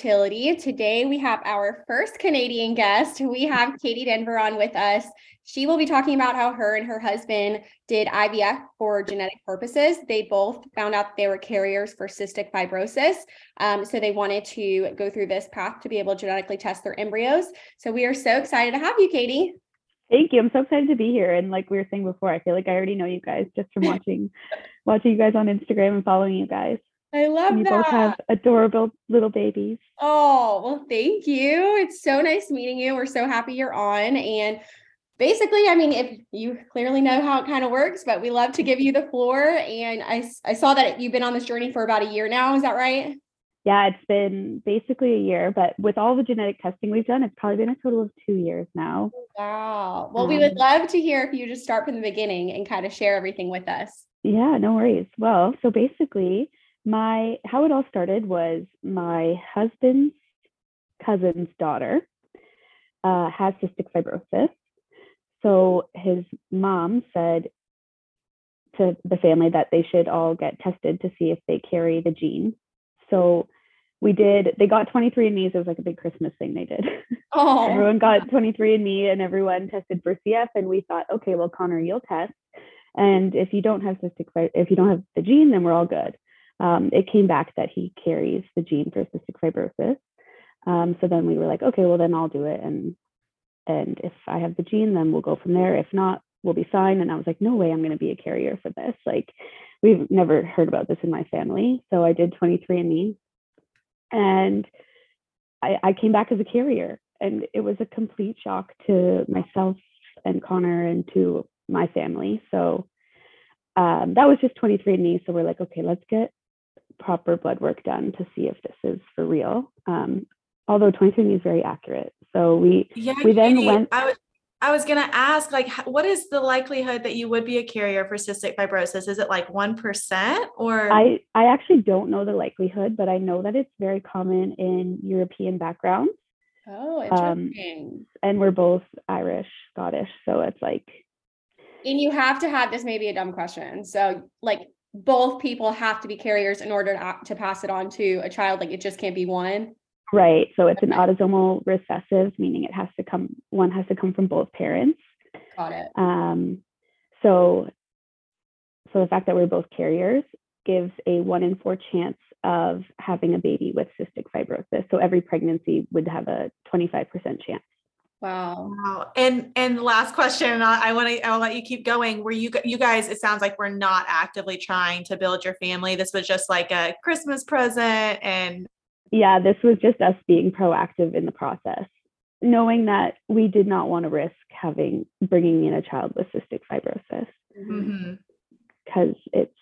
Fertility. Today we have our first Canadian guest. We have Katie Denvir on with us. She will be talking about how her and her husband did IVF for genetic purposes. They both found out they were carriers for cystic fibrosis. Um, so they wanted to go through this path to be able to genetically test their embryos. So we are so excited to have you, Katie. Thank you. I'm so excited to be here. And like we were saying before, I feel like I already know you guys just from watching watching you guys on Instagram and following you guys. I love you that. both have adorable little babies. Oh, well, thank you. It's so nice meeting you. We're so happy you're on. And basically, I mean, if you clearly know how it kind of works, but we love to give you the floor. And I, I saw that you've been on this journey for about a year now. Is that right? Yeah, it's been basically a year, but with all the genetic testing we've done, it's probably been a total of two years now. Wow. Well, um, we would um, love to hear if you just start from the beginning and kind of share everything with us. Yeah, no worries. Well, so basically, my how it all started was my husband's cousin's daughter uh, has cystic fibrosis. So his mom said to the family that they should all get tested to see if they carry the gene. So we did, they got 23andMe's. It was like a big Christmas thing they did. Oh. everyone got 23andMe and everyone tested for CF. And we thought, okay, well, Connor, you'll test. And if you don't have cystic, if you don't have the gene, then we're all good um, it came back that he carries the gene for cystic fibrosis. Um, so then we were like, okay, well then I'll do it, and and if I have the gene, then we'll go from there. If not, we'll be fine. And I was like, no way, I'm going to be a carrier for this. Like, we've never heard about this in my family. So I did 23andMe, and I, I came back as a carrier, and it was a complete shock to myself and Connor and to my family. So um, that was just 23andMe. So we're like, okay, let's get proper blood work done to see if this is for real. Um, although 23andMe is very accurate. So we yeah, we then Katie, went. I was, I was going to ask, like, what is the likelihood that you would be a carrier for cystic fibrosis? Is it like 1% or? I, I actually don't know the likelihood, but I know that it's very common in European backgrounds. Oh, um, interesting. Um, and we're both Irish, Scottish. So it's like. And you have to have this Maybe a dumb question. So, like, both people have to be carriers in order to, to pass it on to a child like it just can't be one. Right so it's an autosomal recessive meaning it has to come one has to come from both parents. Got it. Um so so the fact that we're both carriers gives a one in four chance of having a baby with cystic fibrosis. So every pregnancy would have a 25% chance Wow. Wow. And and last question, I want to I'll let you keep going. Were you you guys it sounds like we're not actively trying to build your family. This was just like a Christmas present and yeah, this was just us being proactive in the process, knowing that we did not want to risk having bringing in a child with cystic fibrosis. Mm-hmm. Cuz it's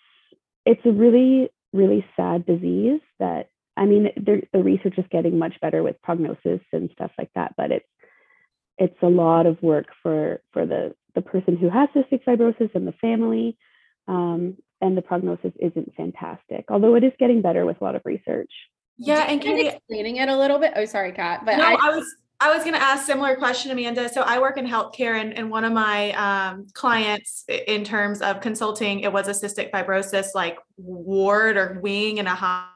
it's a really really sad disease that I mean the research is getting much better with prognosis and stuff like that, but it's it's a lot of work for for the the person who has cystic fibrosis and the family um, and the prognosis isn't fantastic although it is getting better with a lot of research. Yeah and can you explaining it a little bit? Oh sorry kat but no, I, I was I was going to ask a similar question, Amanda. So I work in healthcare, and, and one of my um, clients, in terms of consulting, it was a cystic fibrosis like ward or wing in a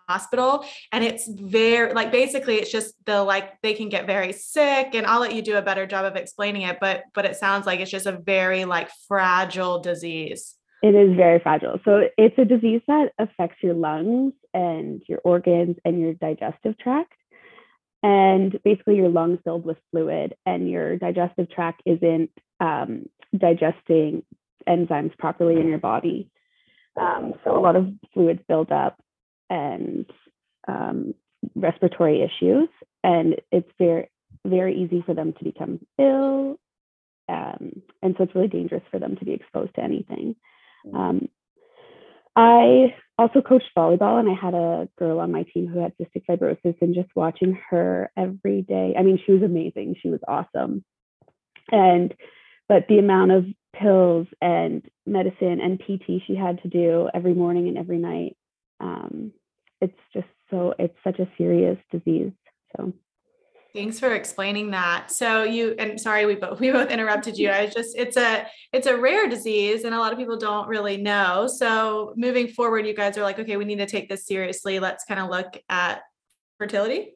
hospital, and it's very like basically it's just the like they can get very sick, and I'll let you do a better job of explaining it, but but it sounds like it's just a very like fragile disease. It is very fragile. So it's a disease that affects your lungs and your organs and your digestive tract and basically your lungs filled with fluid and your digestive tract isn't um, digesting enzymes properly in your body. Um, so a lot of fluids build up and um, respiratory issues and it's very very easy for them to become ill um, and so it's really dangerous for them to be exposed to anything. Um, I also coached volleyball and I had a girl on my team who had cystic fibrosis and just watching her every day. I mean, she was amazing. She was awesome. And but the amount of pills and medicine and PT she had to do every morning and every night, um, it's just so it's such a serious disease. So Thanks for explaining that. So you and sorry we both we both interrupted you. I just it's a it's a rare disease and a lot of people don't really know. So moving forward you guys are like okay, we need to take this seriously. Let's kind of look at fertility.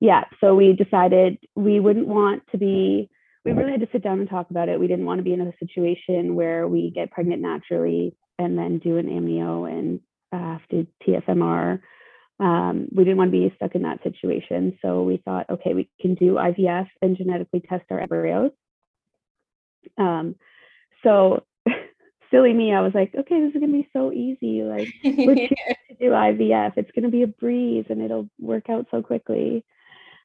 yeah, so we decided we wouldn't want to be, we really had to sit down and talk about it. We didn't want to be in a situation where we get pregnant naturally and then do an amnio and uh, have to TFMR. Um, we didn't want to be stuck in that situation. So we thought, okay, we can do IVF and genetically test our embryos. Um, so silly me, I was like, okay, this is gonna be so easy. Like we're to do IVF. It's gonna be a breeze and it'll work out so quickly.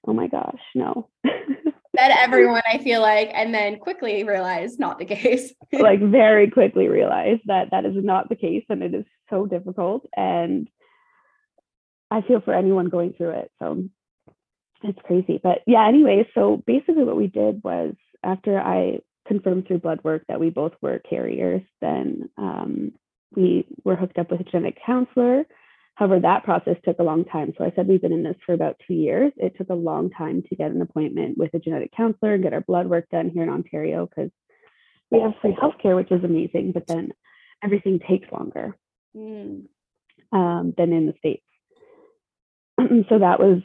Oh my gosh, no. that everyone, I feel like, and then quickly realized not the case. like very quickly realized that that is not the case and it is so difficult. And I feel for anyone going through it. So it's crazy. But yeah, anyway, so basically what we did was after I confirmed through blood work that we both were carriers, then um, we were hooked up with a genetic counselor. However, that process took a long time. So I said we've been in this for about two years. It took a long time to get an appointment with a genetic counselor and get our blood work done here in Ontario because we have free healthcare, which is amazing, but then everything takes longer Mm. um, than in the States. so that was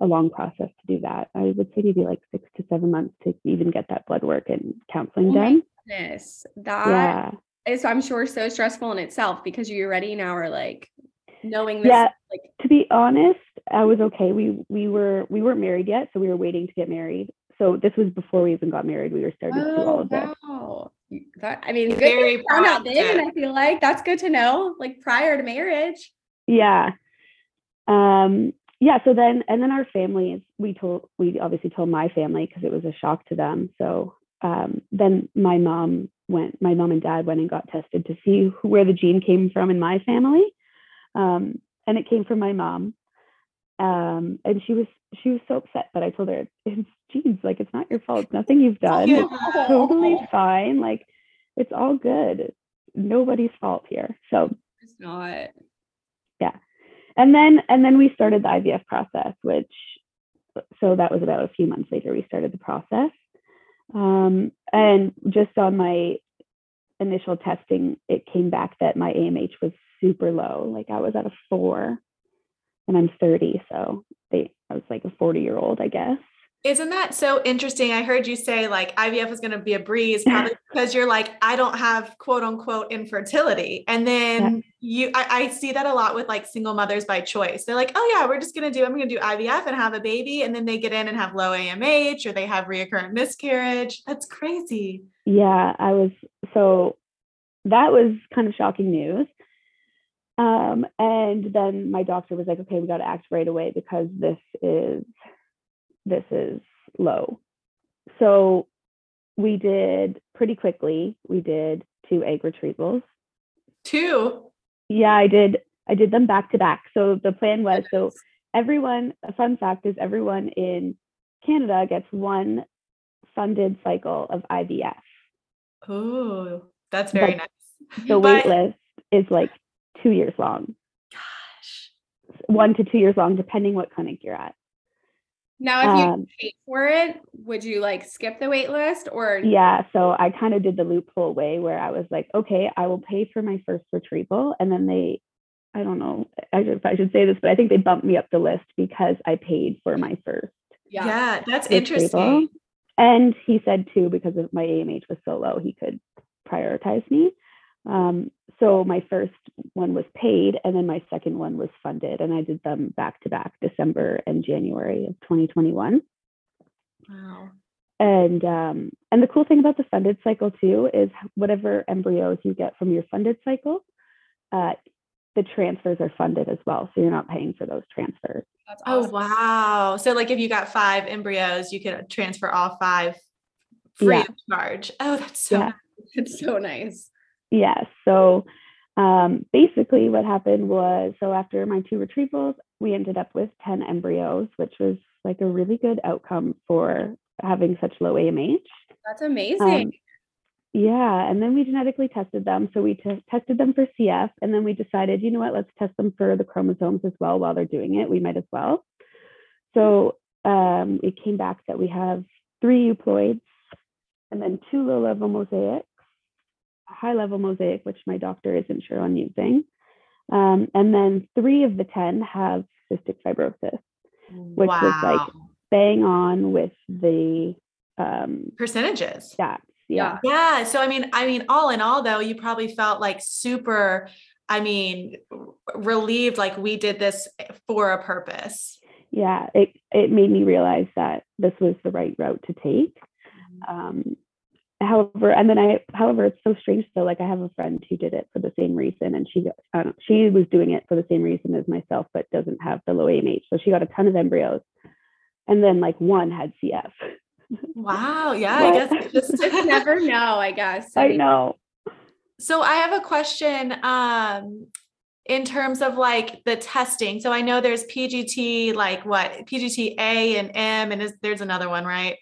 a long process to do that. I would say maybe like six to seven months to even get that blood work and counseling Oh done. Yes, that Yeah. is, I'm sure, so stressful in itself because you already now are like knowing this. Yeah. Like, To be honest, I was okay. We we were we weren't married yet, so we were waiting to get married. So this was before we even got married. We were starting to do all oh of this. Oh, wow, that I mean, Very proud out then. proactive. I feel like that's good to know, like prior to marriage. Yeah. Um yeah, so then and then our families, we told we obviously told my family because it was a shock to them. So um then my mom went my mom and dad went and got tested to see who, where the gene came from in my family. Um and it came from my mom. Um and she was she was so upset, but I told her it's genes, like it's not your fault. It's nothing you've done. Yeah. It's totally fine. Like it's all good. It's nobody's fault here. So It's not. And then and then we started the IVF process, which so that was about a few months later we started the process. Um, and just on my initial testing, it came back that my AMH was super low. Like I was at a four, and I'm 30, so they I was like a 40 year old, I guess. Isn't that so interesting? I heard you say like IVF is going to be a breeze, probably because you're like, I don't have quote unquote infertility. And then you, I, I see that a lot with like single mothers by choice. They're like, oh yeah, we're just going to do, I'm going to do IVF and have a baby. And then they get in and have low AMH or they have reoccurrent miscarriage. That's crazy. Yeah, I was so that was kind of shocking news. Um, and then my doctor was like, okay, we got to act right away because this is this is low. So we did pretty quickly. We did two egg retrievals. Two. Yeah, I did. I did them back to back. So the plan was so everyone. A fun fact is everyone in Canada gets one funded cycle of IVF. Oh, that's very But- nice. the But- wait list is like two years long, Gosh. one to two years long, depending what clinic you're at. Now, if you Um, paid for it, would you like skip the wait list or Yeah, so I kind of did the loophole way where I was like, okay, I will pay for my first retrieval, and then they, I don't know I should- if I should say this, but I think they bumped me up the list because I paid for my first Yeah, that's retrieval. interesting. And he said too, because of my AMH was so low, he could prioritize me. Um, so my first one was paid, and then my second one was funded, and I did them back to back, December and January of 2021. Wow. And um, and the cool thing about the funded cycle too is whatever embryos you get from your funded cycle, uh, the transfers are funded as well, so you're not paying for those transfers. that's Oh, wow. So, like, if you got five embryos, you could transfer all five free Yeah. of charge. Oh, that's so Yeah. nice. It's so nice. Yeah. So um, basically, what happened was so after my two retrievals, we ended up with 10 embryos, which was like a really good outcome for having such low AMH. That's amazing. Um, yeah. And then we genetically tested them. So we t- tested them for CF, and then we decided, you know what, let's test them for the chromosomes as well while they're doing it. We might as well. So um, it came back that we have three euploids and then two low level mosaics, high level mosaic, which my doctor isn't sure on using. Um, and then three of the 10 have cystic fibrosis. Which was, like, Wow. bang on with the um, percentages. stats. Yeah. Yeah. So I mean, I mean, all in all, though, you probably felt like super. I mean, r- relieved, like we did this for a purpose. Yeah. It, it made me realize that this was the right route to take. Um, however, and then I, however, it's so strange. So, like, I have a friend who did it for the same reason, and she, got- she was doing it for the same reason as myself, but doesn't have the low AMH. So she got a ton of embryos, and then like one had CF. Wow. Yeah. I guess it's just Just never know, I guess. I mean, know. So I have a question um in terms of like the testing. So I know there's PGT like what? PGT A and M and is there's another one, right?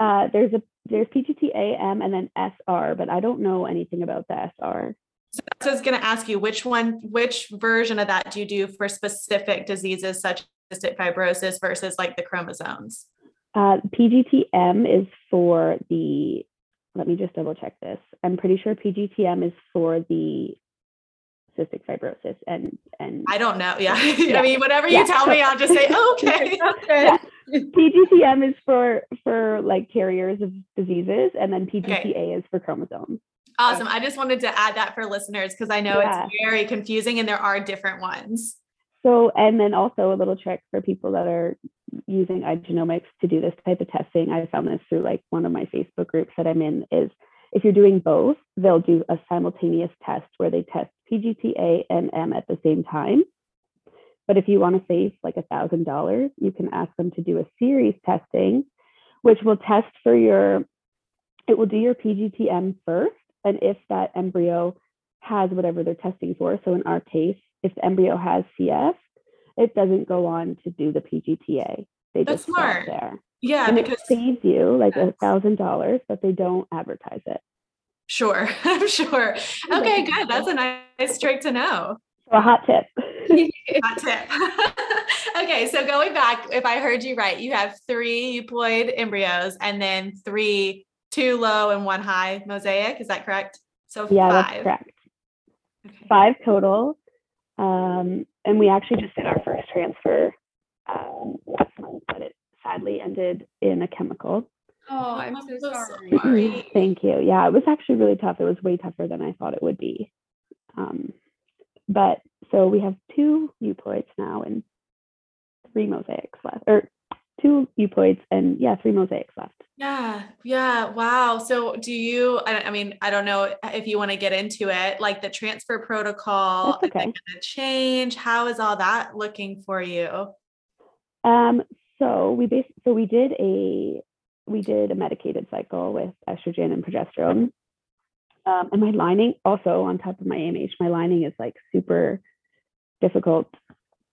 Uh, there's a there's PGT AM and then SR, but I don't know anything about the SR. So I was going to ask you which one which version of that do you do for specific diseases such as cystic fibrosis versus like the chromosomes? Uh, PGTM is for the. Let me just double check this. I'm pretty sure PGTM is for the cystic fibrosis and and I don't know. Yeah. Yeah. I mean, whatever Yeah. you tell me, I'll just say, "Oh, okay. Okay. PGTM is for for like carriers of diseases, and then PGTA is for chromosomes. Awesome. I just wanted to add that for listeners because I know Yeah. it's very confusing and there are different ones. So, and then also a little trick for people that are using Igenomix to do this type of testing. I found this through like one of my Facebook groups that I'm in is if you're doing both, they'll do a simultaneous test where they test PGTA and M at the same time. But if you want to save like a thousand dollars, you can ask them to do a series testing, which will test for your, it will do your PGTM first. And if that embryo has whatever they're testing for, so in our case, if the embryo has CF, it doesn't go on to do the PGTA. They That's just smart. there. Yeah, and because it saves you like a thousand dollars, but they don't advertise it. Sure, I'm sure. Okay, good. That's a nice trick to know. So a hot tip. Hot tip. okay, so going back, if I heard you right, you have three euploid embryos and then three, two low and one high mosaic. Is that correct? So yeah, five. that's correct. Okay. Five total. Um, and we actually just did our first transfer um, last month, but it sadly ended in a chemical. Oh, I'm I'm so so sorry. sorry. Thank you. Yeah, it was actually really tough. It was way tougher than I thought it would be. Um, but so we have two euploids now and three mosaics left, or two euploids and yeah, three mosaics left. Yeah, yeah, wow. So do you, I, I mean, I don't know if you want to get into it, like the transfer protocol, That's is okay. going to change? How is all that looking for you? Um, so we bas- so we did a we did a medicated cycle with estrogen and progesterone. Um, and my lining also on top of my AMH, my lining is like super difficult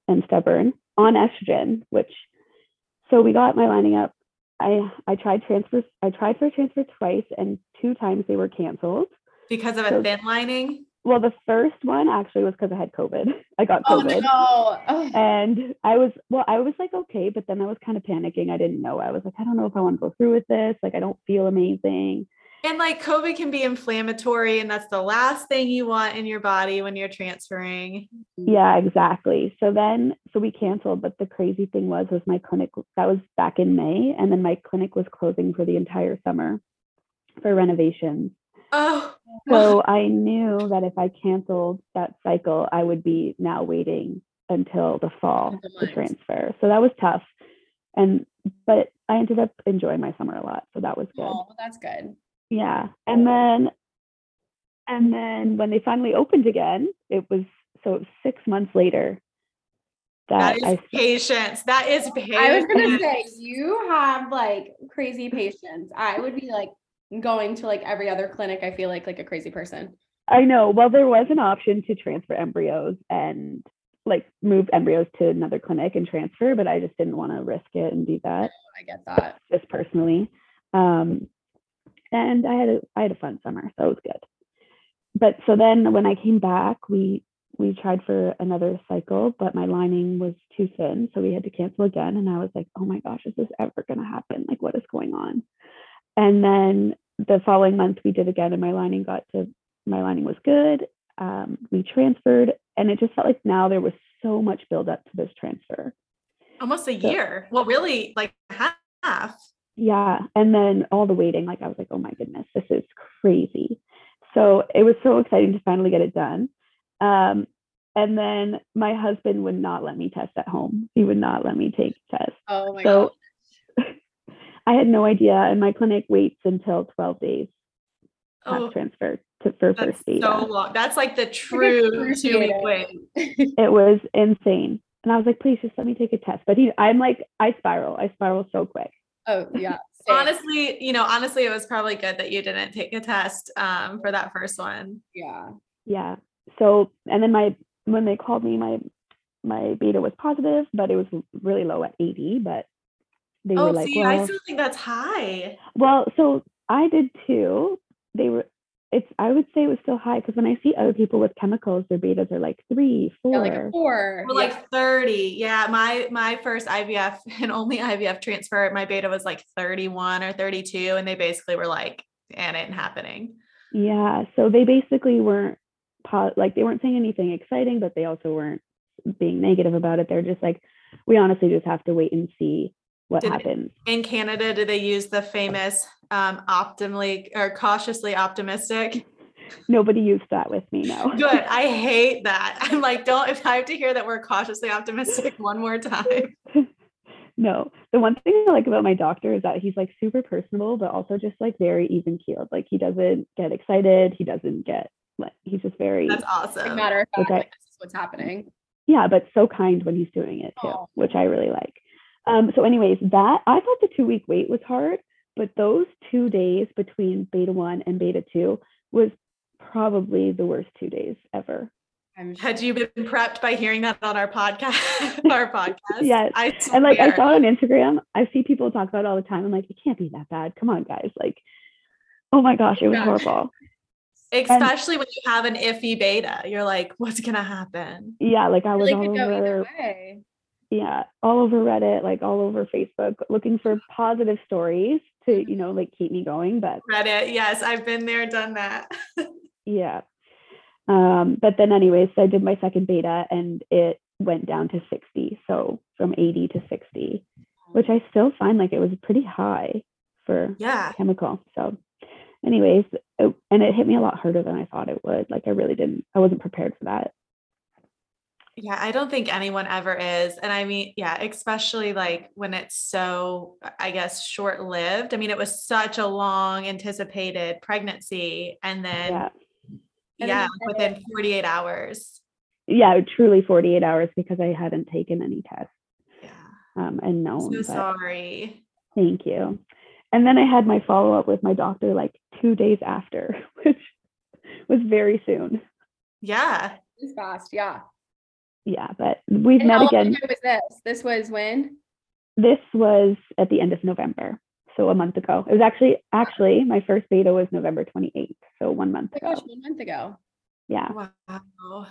and stubborn on estrogen, which so we got my lining up. I I tried transfer I tried for a transfer twice and two times they were canceled. Because of a So- thin lining? Well, the first one actually was because I had COVID. I got Oh COVID. no. Oh. And I was, well, I was like, okay, but then I was kind of panicking. I didn't know. I was like, I don't know if I want to go through with this. Like, I don't feel amazing. And like COVID can be inflammatory, and that's the last thing you want in your body when you're transferring. Yeah, exactly. So then, so we canceled. But the crazy thing was, was my clinic, that was back in May. And then my clinic was closing for the entire summer for renovations. Oh, So I knew that if I canceled that cycle, I would be now waiting until the fall to transfer. So that was tough. And, but I ended up enjoying my summer a lot. So that was good. Oh, that's good. Yeah. And then and then when they finally opened again, it was so it was six months later that that is I patience. That is patience. I was gonna say you have like crazy patience. I would be like going to like every other clinic. I feel like like a crazy person. I know. Well, there was an option to transfer embryos and like move embryos to another clinic and transfer, but I just didn't want to risk it and do that I get that. just personally. Um, and I had a I had a fun summer, so it was good. But so then when I came back, we we tried for another cycle, but my lining was too thin, so we had to cancel again. And I was like, oh my gosh, is this ever going to happen? Like, what is going on? And then the following month we did again, and my lining got to my lining was good. Um, we transferred, and it just felt like now there was so much buildup to this transfer. Almost a So- year. Well, really, like half. Yeah. And then all the waiting, like I was like, oh my goodness, this is crazy. So it was so exciting to finally get it done. Um, and then my husband would not let me test at home. He would not let me take tests. Oh my god. So I had no idea. And my clinic waits until 12 days past Oh, transfer to for that's first beta. so long. That's like the true two week wait. it was insane. And I was like, please just let me take a test. But he I'm like, I spiral. I spiral so quick. Oh yeah. same. Honestly, you know, honestly, it was probably good that you didn't take a test um, for that first one. Yeah. Yeah. So and then my when they called me, my my beta was positive, but it was really low at 80. But they Oh, were like, see, I still think that's high. well, so I did too. They were it's I would say it was still high because when I see other people with chemicals, their betas are like three, four. Yeah, like four. We're like 30. Yeah, my my first IVF and only IVF transfer, my beta was like 31 or 32, and they basically were like, and it ain't happening. Yeah, so they basically weren't po- like they weren't saying anything exciting, but they also weren't being negative about it. They're just like, we honestly just have to wait and see what Did- happens. In Canada, do they use the famous um optimally or cautiously optimistic? Nobody used that with me, no. Good. I hate that. I'm like, don't if I have to hear that we're cautiously optimistic one more time. no. The one thing I like about my doctor is that he's like super personable, but also just like very even keeled. Like he doesn't get excited. He doesn't get like he's just very That's like awesome. matter of fact, Okay. like, this is what's happening. yeah, but so kind when he's doing it too, Aw. which I really like. Um, so, anyways, that I thought the two week wait was hard, but those two days between beta one and beta two was probably the worst two days ever. Had you been prepped by hearing that on our podcast? our podcast. Yes. I And like I saw it on Instagram, I see people talk about it all the time. I'm like, it can't be that bad. Come on, guys. Like, oh my gosh, it was Yeah. horrible. especially when you have an iffy beta you're like what's gonna happen Yeah, like I was really all could either over, way. Yeah, all over Reddit, like all over Facebook, looking for positive stories to, you know, like keep me going. But reddit yes i've been there done that yeah. Um, but then anyways, so I did my second beta and it went down to 60. So from 80 to 60, which I still find like it was pretty high for yeah chemical. So anyways, it, and it hit me a lot harder than I thought it would. Like I really didn't, I wasn't prepared for that. Yeah i don't think anyone ever is and i mean yeah especially like when it's so i guess short lived i mean it was such a long anticipated pregnancy and then yeah. And yeah, then like within 48 hours Yeah, truly 48 hours because I hadn't taken any tests yeah um, and known. so sorry Thank you. And then I had my follow up with my doctor like two days after, which was very soon. yeah It's fast, yeah. Yeah, but we've And met how long again. ago was this? This was when? This was at the end of November, so a month ago. It was actually actually my first beta was November 28th, so one month Oh my gosh, ago. one month ago. Yeah, Wow.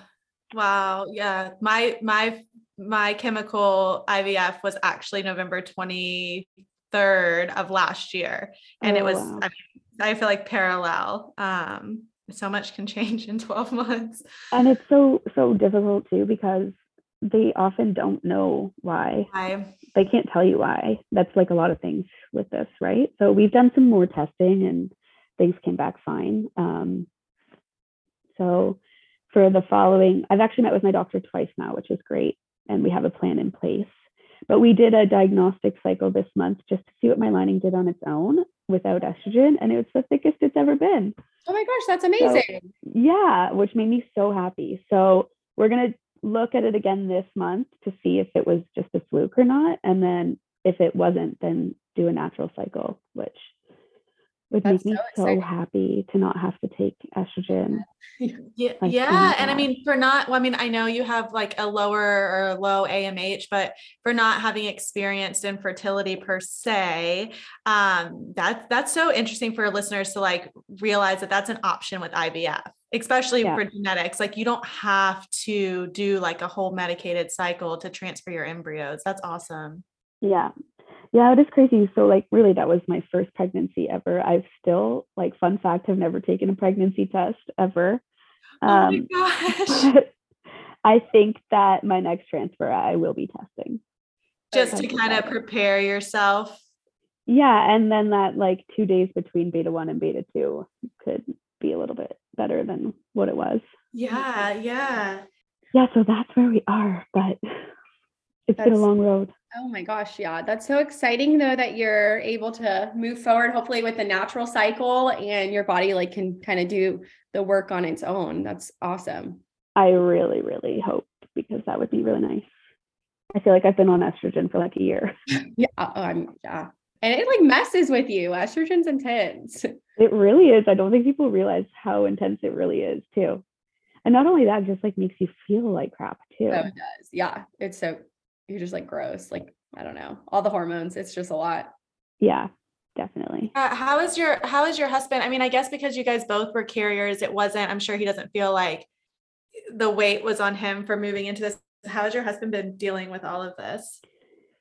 Wow. Yeah. My my my chemical IVF was actually November 23rd of last year. And it Oh, was wow. I, mean, I feel like parallel. Um so much can change in 12 months. and it's so so difficult too because they often don't know why. They can't tell you why. That's like a lot of things with this, right? So we've done some more testing and things came back fine. Um, so for the following, I've actually met with my doctor twice now, which is great, and we have a plan in place. But we did a diagnostic cycle this month just to see what my lining did on its own without estrogen, and it was the thickest it's ever been. Oh my gosh, that's amazing. Yeah, which made me so happy. So we're gonna look at it again this month to see if it was just a fluke or not, and then if it wasn't, then do a natural cycle, which would That's make me so so happy to not have to take estrogen. yeah, Like, yeah. And I mean, for not, well, I mean, I know you have like a lower or low AMH, but for not having experienced infertility per se, um, that that's so interesting for listeners to like realize that that's an option with IVF, especially Yeah. for genetics. Like you don't have to do like a whole medicated cycle to transfer your embryos. That's awesome. Yeah. Yeah, it is crazy. So like really that was my first pregnancy ever. I've still like fun fact have never taken a pregnancy test ever. oh my Um gosh. I think that my next transfer I will be testing. Just to kind of prepare yourself. Yeah, and then that like two days between beta one and beta two could be a little bit better than what it was. Yeah, yeah. Yeah, so that's where we are, but it's been a long road. Oh my gosh, yeah. That's so exciting though that you're able to move forward hopefully with the natural cycle and your body like can kind of do the work on its own. That's awesome. I really, really hope because that would be really nice. I feel like I've been on estrogen for like a year. Yeah, um, yeah. And it like messes with you. Estrogen's intense. It really is. I don't think people realize how intense it really is too. And not only that, it just like makes you feel like crap too. Oh, it does. Yeah. It's so you're just like gross. Like, I don't know. All the hormones. It's just a lot. Yeah, definitely. Uh, how is your how is your husband? I mean, I guess because you guys both were carriers, it wasn't, I'm sure he doesn't feel like the weight was on him for moving into this. How has your husband been dealing with all of this?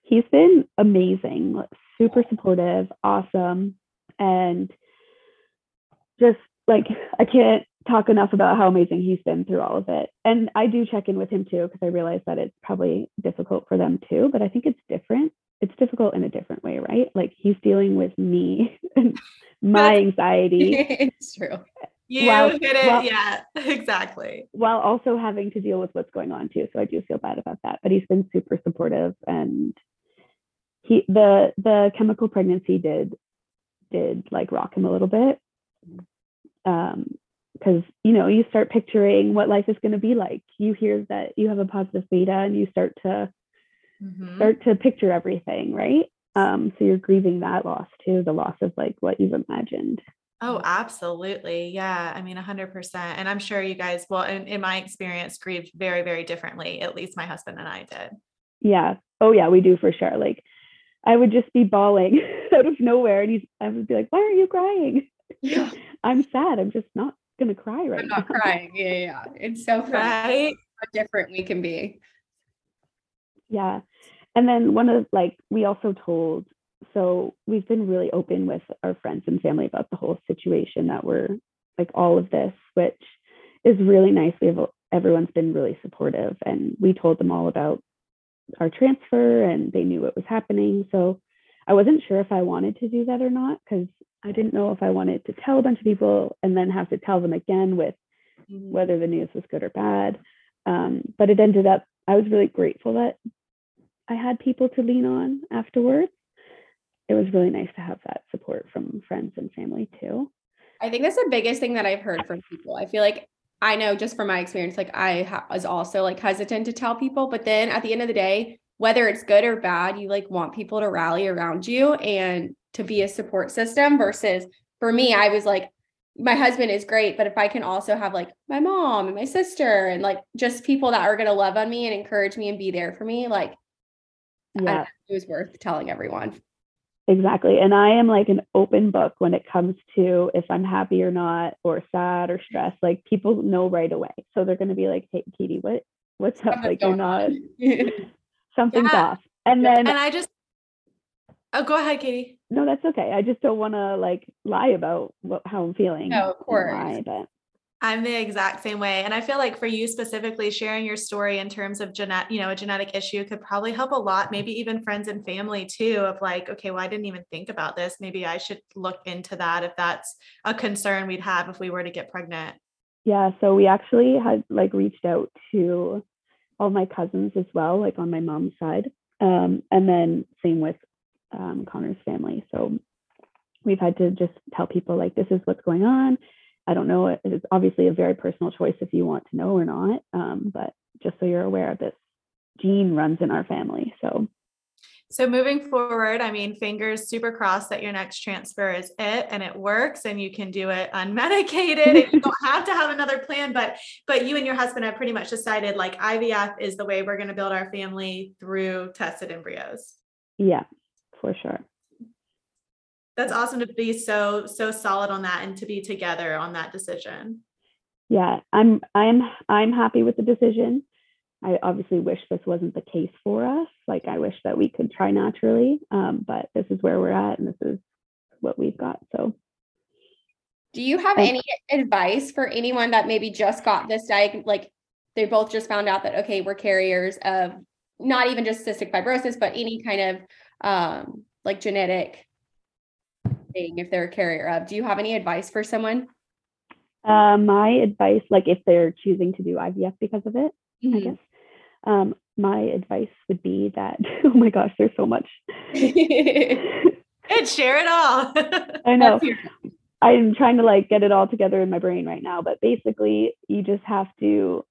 He's been amazing, super supportive, awesome, and just like I can't talk enough about how amazing he's been through all of it. And I do check in with him too because I realize that it's probably difficult for them too, but I think it's different. It's difficult in a different way, right? Like he's dealing with me and my anxiety it's true. You hit it. well- yeah, exactly. while also having to deal with what's going on too. So I do feel bad about that. But he's been super supportive and he the the chemical pregnancy did did like rock him a little bit. Um because you know you start picturing what life is going to be like you hear that you have a positive beta and you start to Mhm. start to picture everything right um so you're grieving that loss too the loss of like what you've imagined Oh, absolutely. Yeah. I mean, 100%. And I'm sure you guys, well, in, in my experience, grieved very, very differently. At least my husband and I did. Yeah. Oh yeah, we do for sure. Like I would just be bawling out of nowhere and he's I would be like, Why are you crying? Yeah. I'm sad. I'm just not gonna cry right I'm not now. crying. Yeah, yeah. yeah. It's so funny Right. how different we can be. Yeah. And then one of like we also told so we've been really open with our friends and family about the whole situation that we're like all of this, which is really nice. We have everyone's been really supportive and we told them all about our transfer and they knew what was happening. So I wasn't sure if I wanted to do that or not because I didn't know if I wanted to tell a bunch of people and then have to tell them again with Mhm. whether the news was good or bad. Um, but it ended up, I was really grateful that I had people to lean on afterwards. It was really nice to have that support from friends and family too. I think that's the biggest thing that I've heard from people. I feel like I know just from my experience, like I ha- was also like hesitant to tell people, but then at the end of the day, whether it's good or bad, you like want people to rally around you and to be a support system versus for me, I was like, my husband is great, but if I can also have like my mom and my sister and like just people that are going to love on me and encourage me and be there for me, like Yeah, it was worth telling everyone. exactly. And I am like an open book when it comes to if I'm happy or not, or sad or stressed. Like people know right away. So they're going to be like, hey, Katie, what, what's up? Like you're not. something's Yeah. off. And then, And I just, oh, go ahead, Katie. no, that's okay. I just don't want to like lie about what, how I'm feeling. No, of course. why, but I'm the exact same way. And I feel like for you specifically, sharing your story in terms of genetic, you know, a genetic issue could probably help a lot, maybe even friends and family too, of like, okay, well, I didn't even think about this. Maybe I should look into that if that's a concern we'd have if we were to get pregnant. Yeah, so we actually had like reached out to all my cousins as well, like on my mom's side. Um, and then same with um, Connor's family. So we've had to just tell people like this is what's going on. I don't know. It's obviously a very personal choice if you want to know or not. Um, but just so you're aware, of this gene runs in our family. So So moving forward, I mean, fingers super crossed that your next transfer is it and it works and you can do it unmedicated and you don't have to have another plan. But but you and your husband have pretty much decided like IVF is the way we're going to build our family through tested embryos. yeah, for sure. That's awesome to be so so solid on that and to be together on that decision. yeah i'm i'm i'm happy with the decision i obviously wish this wasn't the case for us like i wish that we could try naturally um, but this is where we're at and this is what we've got so Do you have Thank- any advice for anyone that maybe just got this diag like they both just found out that okay, we're carriers of not even just cystic fibrosis, but any kind of um, like genetic thing if they're a carrier of. Do you have any advice for someone? Uh, my advice, like if they're choosing to do IVF because of it, I Mhm. guess. Um, my advice would be that, oh my gosh, there's so much. and share it all. I know. Let's hear it. I'm trying to like get it all together in my brain right now, but basically, you just have to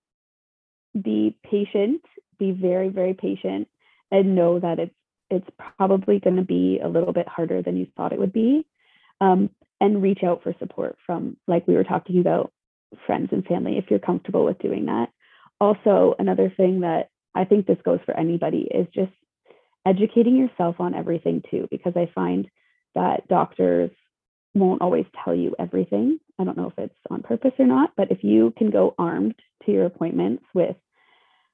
be patient, be very, very patient, and know that it's it's probably going to be a little bit harder than you thought it would be, um, and reach out for support from like we were talking about friends and family if you're comfortable with doing that. Also, another thing that I think this goes for anybody is just educating yourself on everything too, because I find that doctors won't always tell you everything. I don't know if it's on purpose or not, but if you can go armed to your appointments with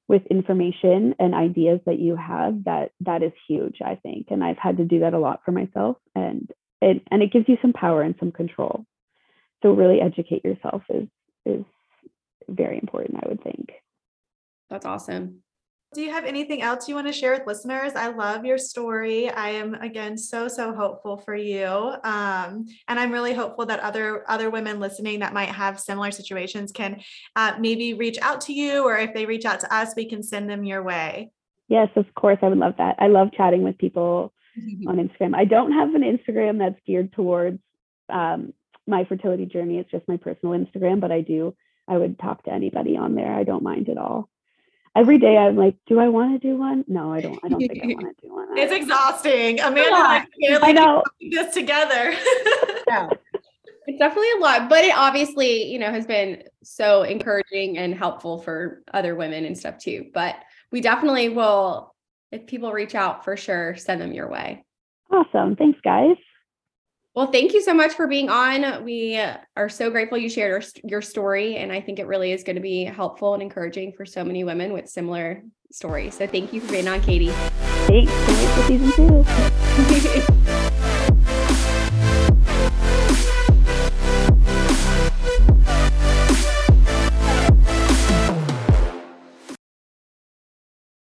with information and ideas that you have, that that is huge, I think. And I've had to do that a lot for myself and it and it gives you some power and some control. So really educate yourself is is very important, I would think. That's awesome. Do you have anything else you want to share with listeners? I love your story. I am again so so hopeful for you, um, and I'm really hopeful that other other women listening that might have similar situations can uh, maybe reach out to you, or if they reach out to us, we can send them your way. Yes, of course, I would love that. I love chatting with people on Instagram. I don't have an Instagram that's geared towards um, my fertility journey. It's just my personal Instagram, but I do. I would talk to anybody on there. I don't mind at all. Every day, I'm like, do I want to do one? No, I don't. I don't think I want to do one. It's exhausting, Amanda. lot. Like, barely I know. put this together. Yeah. It's definitely a lot, but it obviously, you know, has been so encouraging and helpful for other women and stuff too. But we definitely will, if people reach out for sure, send them your way. Awesome. Thanks, guys. Well, thank you so much for being on. We are so grateful you shared your, your story. And I think it really is going to be helpful and encouraging for so many women with similar stories. So thank you for being on, Katie. Thanks. Can't for season two.